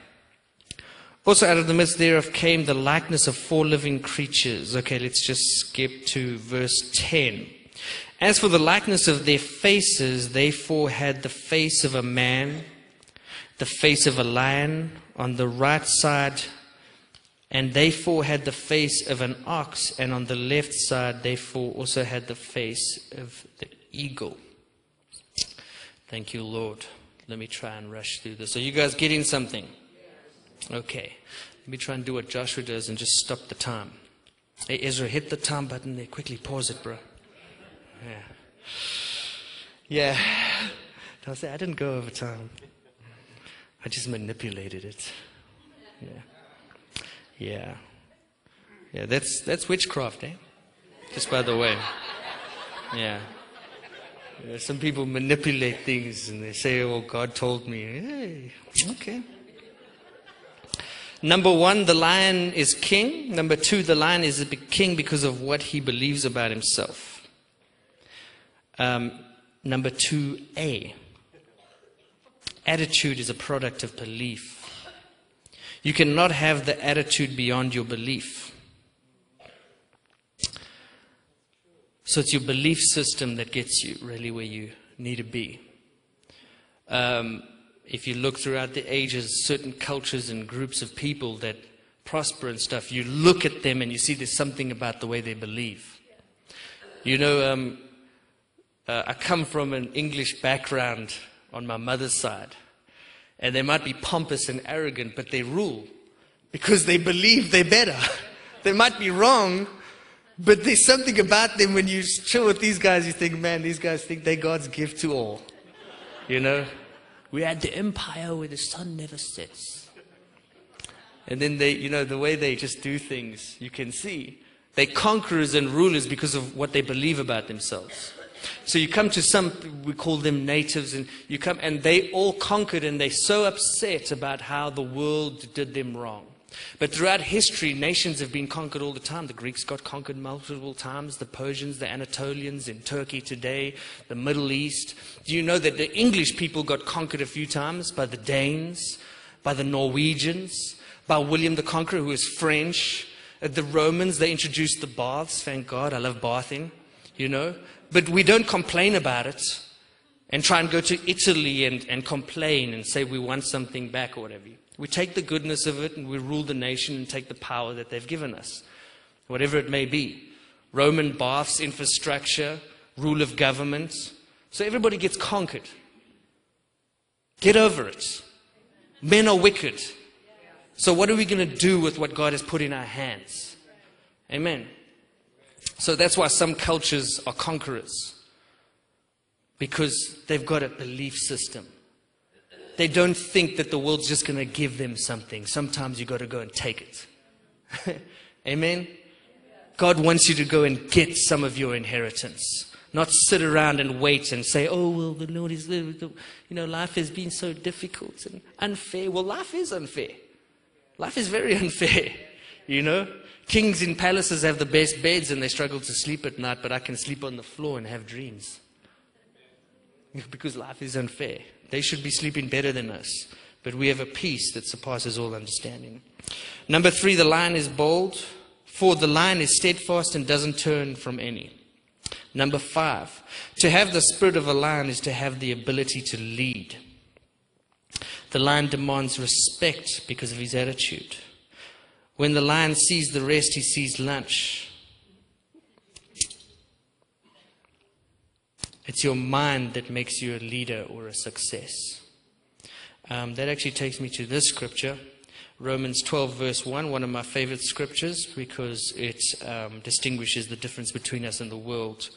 Speaker 3: Also, out of the midst thereof came the likeness of four living creatures. Okay, let's just skip to verse 10. As for the likeness of their faces, they four had the face of a man, the face of a lion on the right side, and they four had the face of an ox, and on the left side, they four also had the face of the eagle. Thank you, Lord. Let me try and rush through this. Are you guys getting something? Okay. Let me try and do what Joshua does and just stop the time. Hey, Ezra, hit the time button there. Quickly pause it, bro. Yeah. Yeah. I didn't go over time. I just manipulated it. Yeah. Yeah. Yeah, that's that's witchcraft, eh? Just by the way. Yeah. Yeah, some people manipulate things and they say, "Oh, God told me." Hey, okay. Number one, the lion is king. Number two, the lion is a king because of what he believes about himself. Um, number two, A. Attitude is a product of belief. You cannot have the attitude beyond your belief. So it's your belief system that gets you really where you need to be. Um, if you look throughout the ages, certain cultures and groups of people that prosper and stuff, you look at them and you see there's something about the way they believe. You know, um, uh, I come from an English background on my mother's side, and they might be pompous and arrogant, but they rule because they believe they're better. they might be wrong, but there's something about them when you chill with these guys, you think, man, these guys think they're God's gift to all. You know? We had the empire where the sun never sets. And then they, you know, the way they just do things, you can see. They're conquerors and rulers because of what they believe about themselves. So you come to some, we call them natives, and you come, and they all conquered, and they're so upset about how the world did them wrong. But throughout history, nations have been conquered all the time. The Greeks got conquered multiple times, the Persians, the Anatolians in Turkey today, the Middle East. Do you know that the English people got conquered a few times by the Danes, by the Norwegians, by William the Conqueror, who is French? Uh, The Romans, they introduced the baths. Thank God. I love bathing, you know. But we don't complain about it and try and go to Italy and, and complain and say we want something back or whatever. We take the goodness of it and we rule the nation and take the power that they've given us, whatever it may be. Roman baths, infrastructure, rule of government. So everybody gets conquered. Get over it. Men are wicked. So what are we going to do with what God has put in our hands? Amen. So that's why some cultures are conquerors. Because they've got a belief system. They don't think that the world's just going to give them something. Sometimes you've got to go and take it. Amen? God wants you to go and get some of your inheritance. Not sit around and wait and say, oh, well, the Lord is, you know, life has been so difficult and unfair. Well, life is unfair. Life is very unfair, you know. Kings in palaces have the best beds and they struggle to sleep at night, but I can sleep on the floor and have dreams. Because life is unfair. They should be sleeping better than us, but we have a peace that surpasses all understanding. Number three, the lion is bold. Four, the lion is steadfast and doesn't turn from any. Number five, to have the spirit of a lion is to have the ability to lead. The lion demands respect because of his attitude. When the lion sees the rest, he sees lunch. It's your mind that makes you a leader or a success. Um, that actually takes me to this scripture, Romans 12, verse 1, one of my favorite scriptures because it um, distinguishes the difference between us and the world.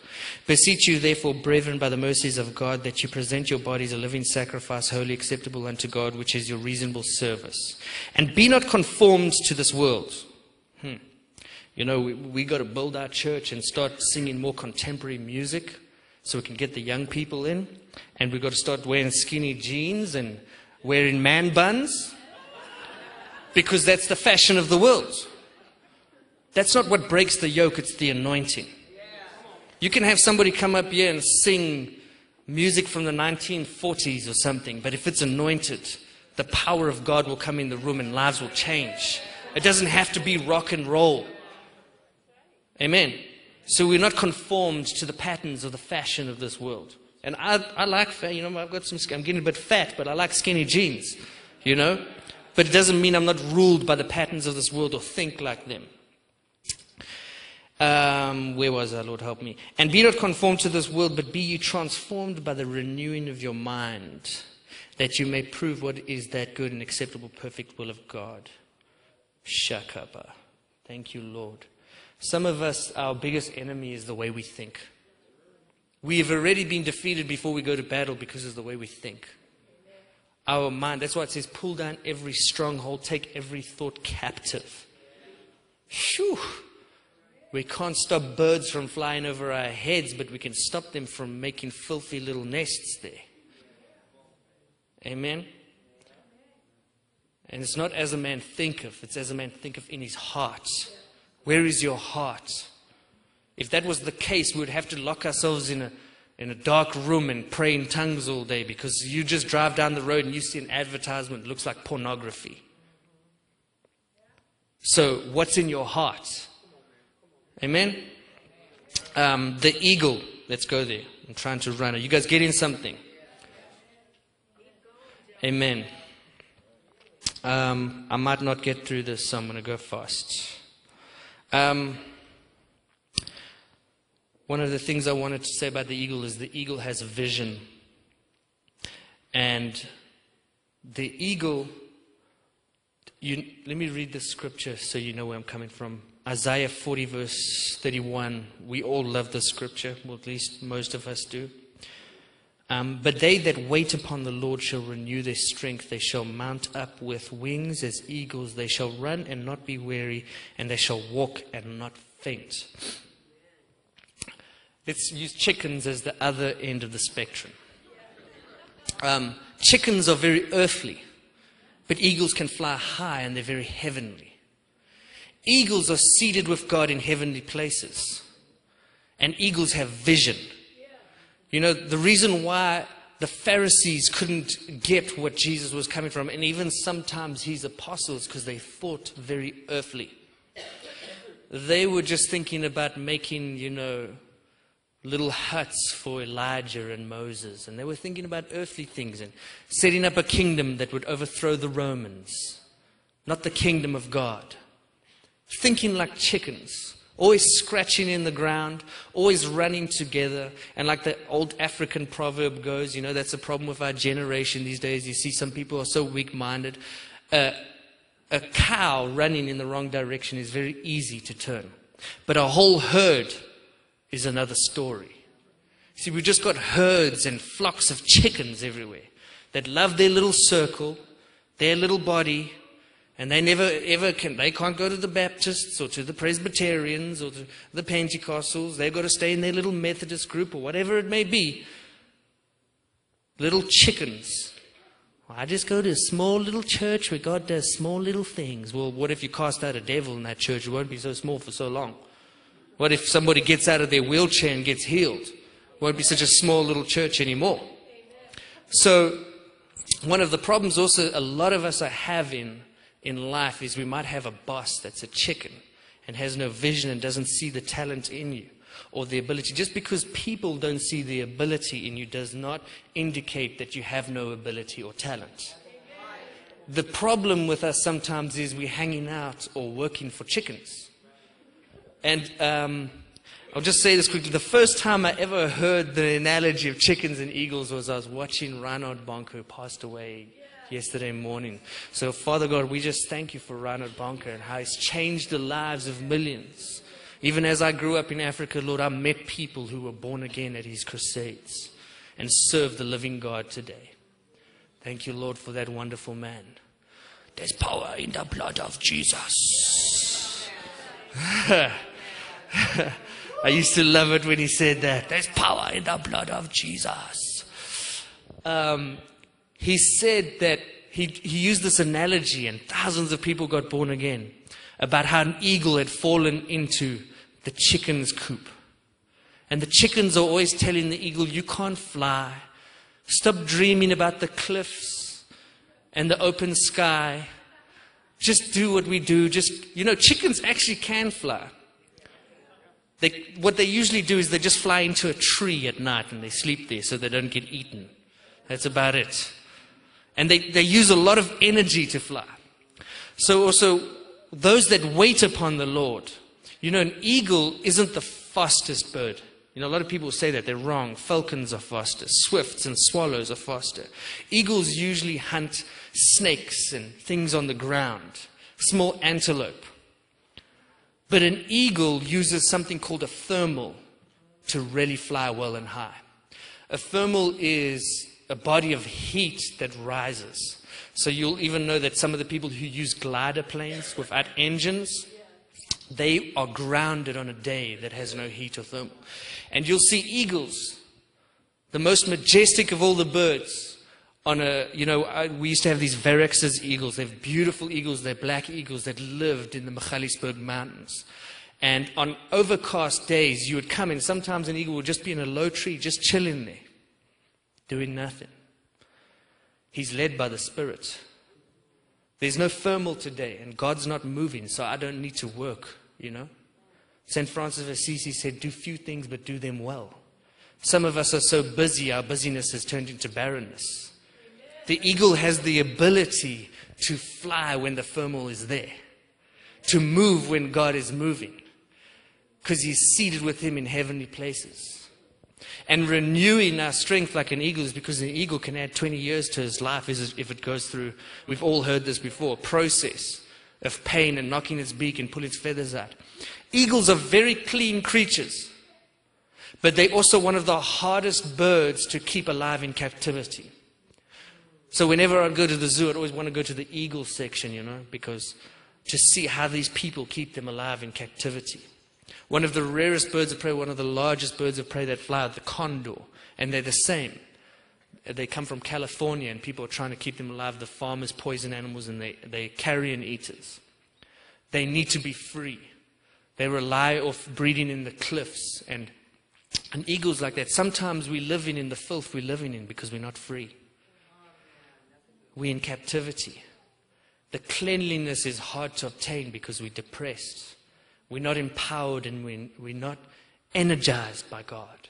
Speaker 3: Beseech you, therefore, brethren, by the mercies of God, that you present your bodies a living sacrifice, wholly acceptable unto God, which is your reasonable service. And be not conformed to this world. Hmm. You know, we, we got to build our church and start singing more contemporary music so we can get the young people in. And we've got to start wearing skinny jeans and wearing man buns because that's the fashion of the world. That's not what breaks the yoke, it's the anointing. You can have somebody come up here and sing music from the 1940s or something, but if it's anointed, the power of God will come in the room and lives will change. It doesn't have to be rock and roll. Amen. So we're not conformed to the patterns of the fashion of this world. And I, I like you know, I've got some, I'm getting a bit fat, but I like skinny jeans, you know. But it doesn't mean I'm not ruled by the patterns of this world or think like them. Um, where was I, Lord? Help me. And be not conformed to this world, but be ye transformed by the renewing of your mind, that you may prove what is that good and acceptable, perfect will of God. Shakapa. Thank you, Lord. Some of us, our biggest enemy is the way we think. We have already been defeated before we go to battle because of the way we think. Our mind, that's why it says, pull down every stronghold, take every thought captive. Shoo! We can't stop birds from flying over our heads, but we can stop them from making filthy little nests there. Amen? And it's not as a man thinketh, it's as a man thinketh in his heart. Where is your heart? If that was the case, we would have to lock ourselves in a, in a dark room and pray in tongues all day because you just drive down the road and you see an advertisement that looks like pornography. So, what's in your heart? Amen? Um, the eagle. Let's go there. I'm trying to run. Are you guys getting something? Amen. Um, I might not get through this, so I'm going to go fast. Um, one of the things I wanted to say about the eagle is the eagle has a vision. And the eagle, you, let me read the scripture so you know where I'm coming from. Isaiah 40, verse 31. We all love this scripture, well, at least most of us do. Um, but they that wait upon the Lord shall renew their strength. They shall mount up with wings as eagles. They shall run and not be weary, and they shall walk and not faint. Let's use chickens as the other end of the spectrum. Um, chickens are very earthly, but eagles can fly high and they're very heavenly. Eagles are seated with God in heavenly places, and eagles have vision. You know, the reason why the Pharisees couldn't get what Jesus was coming from, and even sometimes his apostles, because they thought very earthly. They were just thinking about making, you know, little huts for Elijah and Moses, and they were thinking about earthly things and setting up a kingdom that would overthrow the Romans, not the kingdom of God. Thinking like chickens always scratching in the ground, always running together. And like the old African proverb goes, you know, that's a problem with our generation these days. You see some people are so weak minded. Uh, a cow running in the wrong direction is very easy to turn, but a whole herd is another story. See, we've just got herds and flocks of chickens everywhere that love their little circle, their little body, and they never ever can, they can't go to the Baptists or to the Presbyterians or to the Pentecostals. They've got to stay in their little Methodist group or whatever it may be. Little chickens I just go to a small little church where God does small little things. Well, what if you cast out a devil in that church? It won't be so small for so long. What if somebody gets out of their wheelchair and gets healed? Won't be such a small little church anymore. So, one of the problems also a lot of us are having in life is we might have a boss that's a chicken and has no vision and doesn't see the talent in you or the ability. Just because people don't see the ability in you does not indicate that you have no ability or talent. The problem with us sometimes is we're hanging out or working for chickens. And um, I'll just say this quickly. The first time I ever heard the analogy of chickens and eagles was I was watching Reinhard Bonnke, who passed away yesterday morning. So, Father God, we just thank you for Reinhard Bonnke and how he's changed the lives of millions. Even as I grew up in Africa, Lord, I met people who were born again at his crusades and serve the living God today. Thank you, Lord, for that wonderful man. There's power in the blood of Jesus. I used to love it when he said that. There's power in the blood of Jesus. Um, he said that he, he used this analogy, and thousands of people got born again about how an eagle had fallen into the chicken's coop. And the chickens are always telling the eagle, You can't fly. Stop dreaming about the cliffs and the open sky. Just do what we do. Just, you know, chickens actually can fly. They, what they usually do is they just fly into a tree at night and they sleep there so they don't get eaten. That's about it. And they, they use a lot of energy to fly. So also, those that wait upon the Lord, you know, an eagle isn't the fastest bird. You know, a lot of people say that they're wrong. Falcons are faster. Swifts and swallows are faster. Eagles usually hunt snakes and things on the ground, small antelope. But an eagle uses something called a thermal to really fly well and high. A thermal is a body of heat that rises. So you'll even know that some of the people who use glider planes without engines, they are grounded on a day that has no heat or thermal. And you'll see eagles, the most majestic of all the birds, on a, you know, I, we used to have these Verreaux's eagles. They're beautiful eagles. They're black eagles that lived in the Magaliesberg Mountains. And on overcast days, you would come and sometimes an eagle would just be in a low tree, just chilling there, doing nothing. He's led by the Spirit. There's no thermal today, and God's not moving, so I don't need to work, you know. St. Francis of Assisi said, Do few things, but do them well. Some of us are so busy, our busyness has turned into barrenness. The eagle has the ability to fly when the thermal is there, to move when God is moving, because he's seated with him in heavenly places. And renewing our strength like an eagle is because an eagle can add 20 years to his life if it goes through, we've all heard this before, process of pain and knocking its beak and pull its feathers out. Eagles are very clean creatures, but they're also one of the hardest birds to keep alive in captivity. So whenever I go to the zoo, I always want to go to the eagle section, you know, because to see how these people keep them alive in captivity. One of the rarest birds of prey, one of the largest birds of prey that fly, the condor, and they're the same. They come from California, and people are trying to keep them alive. The farmers poison animals, and they, they're carrion eaters. They need to be free. They rely off breeding in the cliffs, and, and eagles like that. Sometimes we live in, in the filth we're living in because we're not free. We're in captivity. The cleanliness is hard to obtain because we're depressed. We're not empowered and we're, we're not energized by God.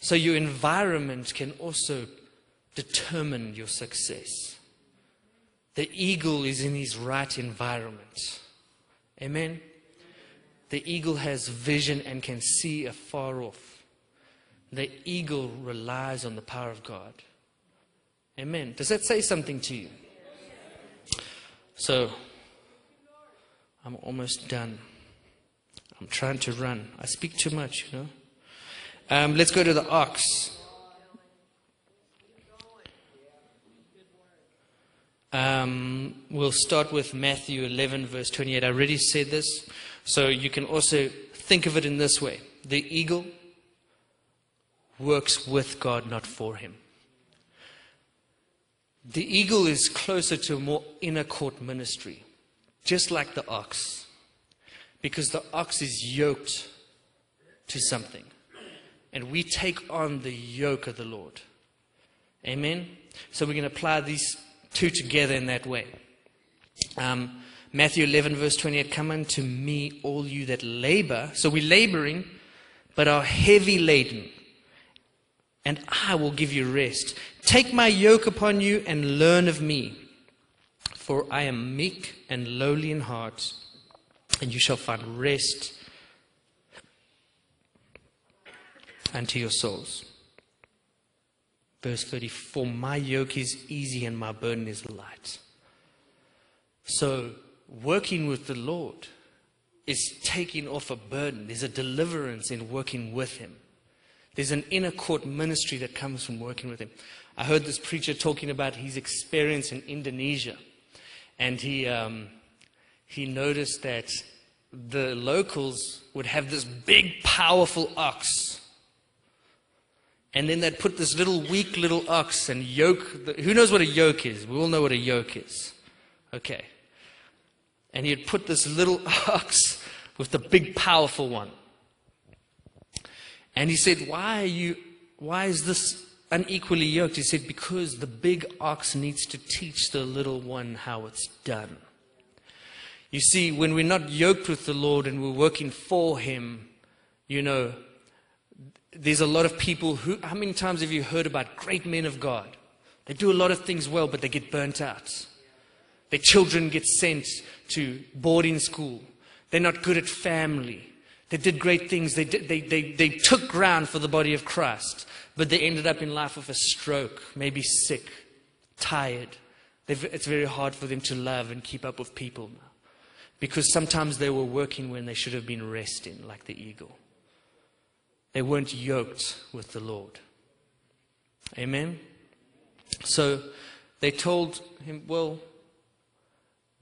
Speaker 3: So your environment can also determine your success. The eagle is in his right environment. Amen. The eagle has vision and can see afar off. The eagle relies on the power of God. Amen. Does that say something to you? So, I'm almost done. I'm trying to run. I speak too much, you know. Um, let's go to the ox. Um, we'll start with Matthew 11, verse 28. I already said this, so you can also think of it in this way the eagle works with God, not for him. The eagle is closer to a more inner court ministry, just like the ox, because the ox is yoked to something. And we take on the yoke of the Lord. Amen? So we're going to apply these two together in that way. Um, Matthew 11, verse 28 Come unto me, all you that labor. So we're laboring, but are heavy laden, and I will give you rest. Take my yoke upon you and learn of me, for I am meek and lowly in heart, and you shall find rest unto your souls. Verse 34 My yoke is easy and my burden is light. So, working with the Lord is taking off a burden. There's a deliverance in working with Him. There's an inner court ministry that comes from working with Him. I heard this preacher talking about his experience in Indonesia, and he, um, he noticed that the locals would have this big, powerful ox. And then they'd put this little weak little ox and yoke. The, who knows what a yoke is? We all know what a yoke is. Okay. And he'd put this little ox with the big, powerful one. And he said, Why are you, why is this unequally yoked? He said, Because the big ox needs to teach the little one how it's done. You see, when we're not yoked with the Lord and we're working for Him, you know, there's a lot of people who, how many times have you heard about great men of God? They do a lot of things well, but they get burnt out. Their children get sent to boarding school. They're not good at family. They did great things. They, did, they, they, they took ground for the body of Christ, but they ended up in life with a stroke, maybe sick, tired. They've, it's very hard for them to love and keep up with people now. Because sometimes they were working when they should have been resting, like the eagle. They weren't yoked with the Lord. Amen? So they told him, well,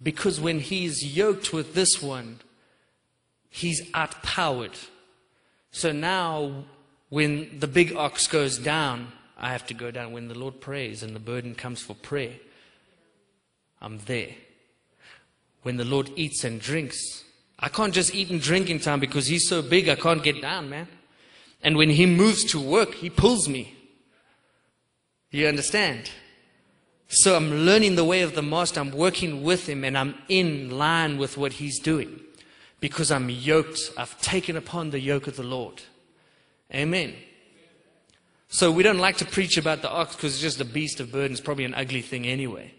Speaker 3: because when he's yoked with this one, he's outpowered. So now, when the big ox goes down, I have to go down. When the Lord prays and the burden comes for prayer, I'm there. When the Lord eats and drinks, I can't just eat and drink in time because he's so big, I can't get down, man. And when he moves to work, he pulls me. You understand? So I'm learning the way of the master. I'm working with him and I'm in line with what he's doing because I'm yoked. I've taken upon the yoke of the Lord. Amen. So we don't like to preach about the ox because it's just a beast of burden. It's probably an ugly thing anyway.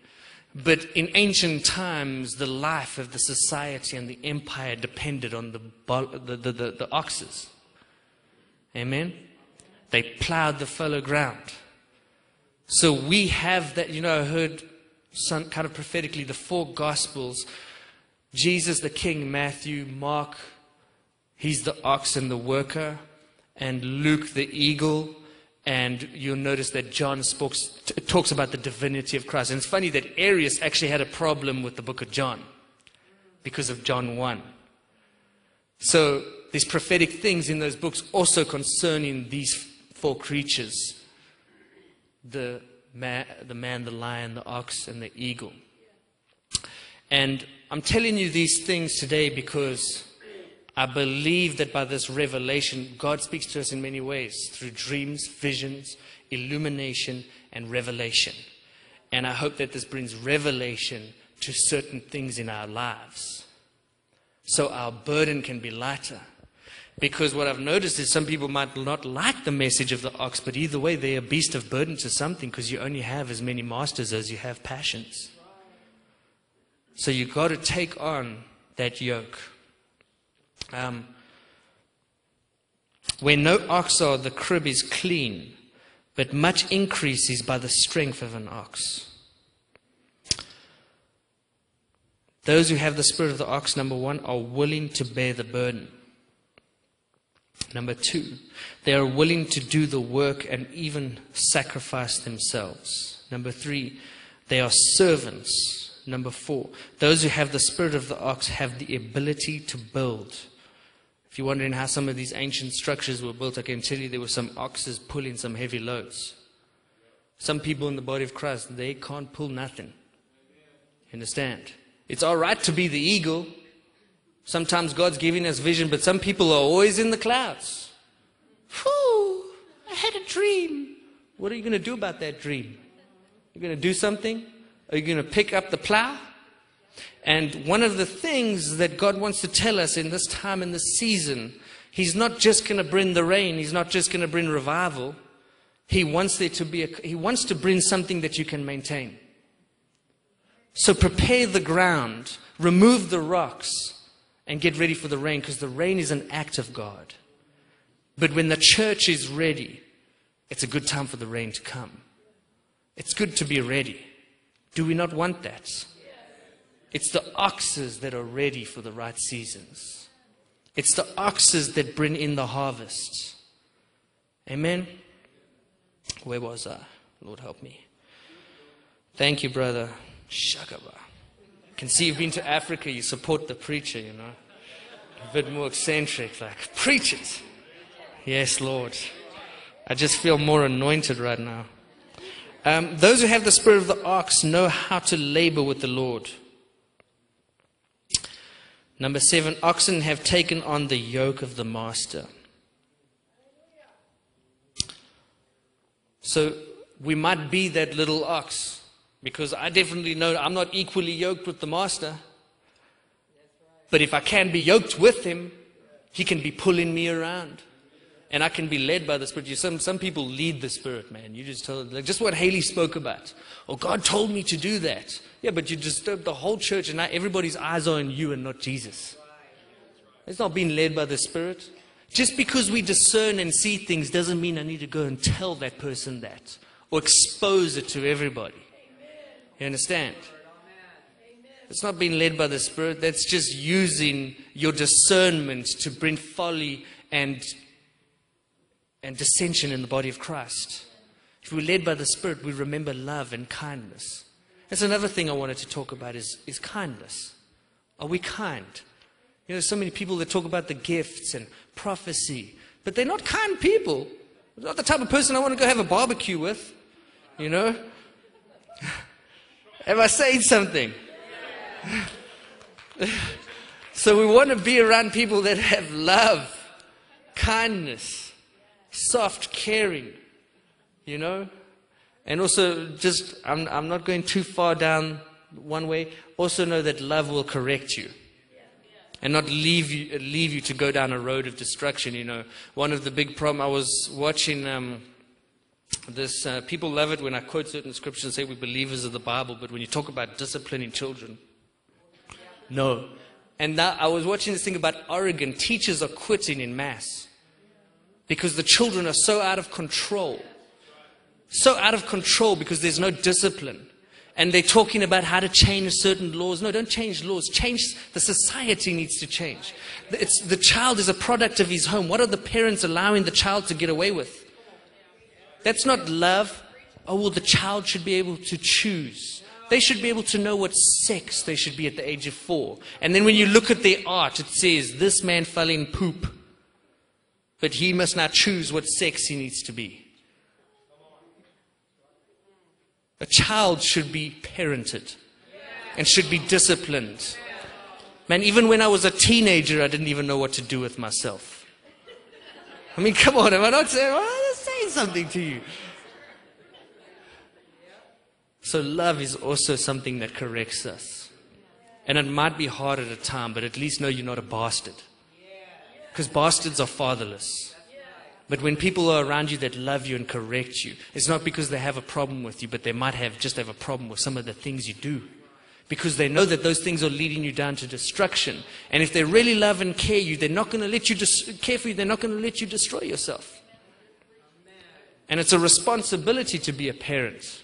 Speaker 3: But in ancient times, the life of the society and the empire depended on the, the, the, the, the oxes. Amen. They plowed the fallow ground. So we have that, you know, I heard some kind of prophetically the four gospels Jesus the king, Matthew, Mark, he's the ox and the worker, and Luke the eagle. And you'll notice that John t- talks about the divinity of Christ. And it's funny that Arius actually had a problem with the book of John because of John 1. So there's prophetic things in those books also concerning these four creatures the man, the man, the lion, the ox, and the eagle. And I'm telling you these things today because I believe that by this revelation, God speaks to us in many ways through dreams, visions, illumination, and revelation. And I hope that this brings revelation to certain things in our lives so our burden can be lighter. Because what I've noticed is some people might not like the message of the ox, but either way, they're a beast of burden to something because you only have as many masters as you have passions. So you've got to take on that yoke. Um, where no ox are, the crib is clean, but much increase is by the strength of an ox. Those who have the spirit of the ox, number one, are willing to bear the burden. Number two, they are willing to do the work and even sacrifice themselves. Number three, they are servants. Number four, those who have the spirit of the ox have the ability to build. If you're wondering how some of these ancient structures were built, I can tell you there were some oxes pulling some heavy loads. Some people in the body of Christ, they can't pull nothing. Understand? It's all right to be the eagle. Sometimes God's giving us vision, but some people are always in the clouds. Whew, I had a dream. What are you going to do about that dream? You're going to do something? Are you going to pick up the plow? And one of the things that God wants to tell us in this time in this season, He's not just going to bring the rain, He's not just going to bring revival. He wants there to be a, He wants to bring something that you can maintain. So prepare the ground, remove the rocks, and get ready for the rain because the rain is an act of God. But when the church is ready, it's a good time for the rain to come. It's good to be ready. Do we not want that? It's the oxes that are ready for the right seasons. It's the oxes that bring in the harvest. Amen. Where was I? Lord help me. Thank you, brother. Shakaba. Can see you've been to Africa, you support the preacher, you know. A bit more eccentric, like, preach it. Yes, Lord. I just feel more anointed right now. Um, those who have the spirit of the ox know how to labor with the Lord. Number seven, oxen have taken on the yoke of the master. So we might be that little ox because I definitely know I'm not equally yoked with the master. But if I can be yoked with him, he can be pulling me around. And I can be led by the Spirit. You, some, some people lead the Spirit, man. You just tell like just what Haley spoke about. Oh, God told me to do that. Yeah, but you disturbed the whole church, and now everybody's eyes are on you and not Jesus. It's not being led by the Spirit. Just because we discern and see things doesn't mean I need to go and tell that person that or expose it to everybody. You understand? It's not being led by the Spirit. That's just using your discernment to bring folly and and dissension in the body of Christ. If we're led by the Spirit, we remember love and kindness. That's another thing I wanted to talk about is, is kindness. Are we kind? You know, so many people that talk about the gifts and prophecy, but they're not kind people. They're not the type of person I want to go have a barbecue with. You know? Am I saying something? so we want to be around people that have love, kindness, soft, caring, you know? And also, just, I'm, I'm not going too far down one way. Also, know that love will correct you and not leave you, leave you to go down a road of destruction. You know, one of the big problem, I was watching um, this, uh, people love it when I quote certain scriptures and say we're believers of the Bible, but when you talk about disciplining children, no. And now I was watching this thing about Oregon. Teachers are quitting in mass because the children are so out of control. So out of control because there's no discipline. And they're talking about how to change certain laws. No, don't change laws. Change, the society needs to change. It's, the child is a product of his home. What are the parents allowing the child to get away with? That's not love. Oh, well, the child should be able to choose. They should be able to know what sex they should be at the age of four. And then when you look at their art, it says, this man fell in poop. But he must now choose what sex he needs to be. A child should be parented and should be disciplined. Man, even when I was a teenager, I didn't even know what to do with myself. I mean, come on, am I not saying, well, saying something to you? So, love is also something that corrects us. And it might be hard at a time, but at least know you're not a bastard. Because bastards are fatherless. But when people are around you that love you and correct you, it's not because they have a problem with you, but they might have just have a problem with some of the things you do. Because they know that those things are leading you down to destruction. And if they really love and care you, they're not going to let you dis- care for you, they're not going to let you destroy yourself. And it's a responsibility to be a parent.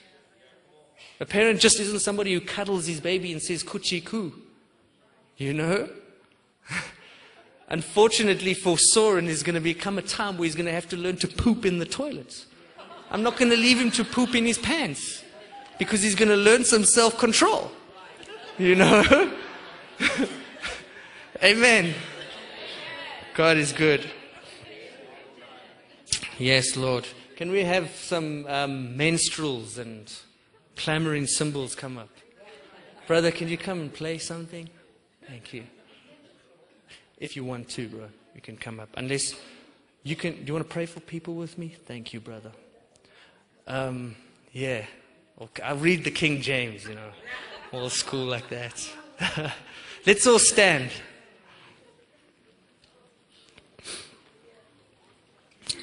Speaker 3: A parent just isn't somebody who cuddles his baby and says coochie coo. You know? Unfortunately for Soren, there's going to become a time where he's going to have to learn to poop in the toilets. I'm not going to leave him to poop in his pants because he's going to learn some self control. You know? Amen. God is good. Yes, Lord. Can we have some um, minstrels and clamoring cymbals come up? Brother, can you come and play something? Thank you. If you want to, bro, you can come up. Unless you can, do you want to pray for people with me? Thank you, brother. Um, yeah. Okay. I read the King James, you know, old school like that. Let's all stand.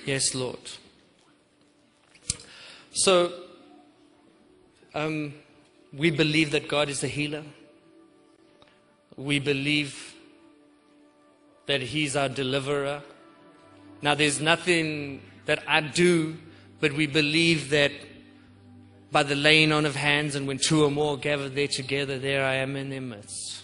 Speaker 3: Yes, Lord. So, um, we believe that God is a healer. We believe that He's our deliverer. Now, there's nothing that I do, but we believe that by the laying on of hands, and when two or more gather there together, there I am in their midst.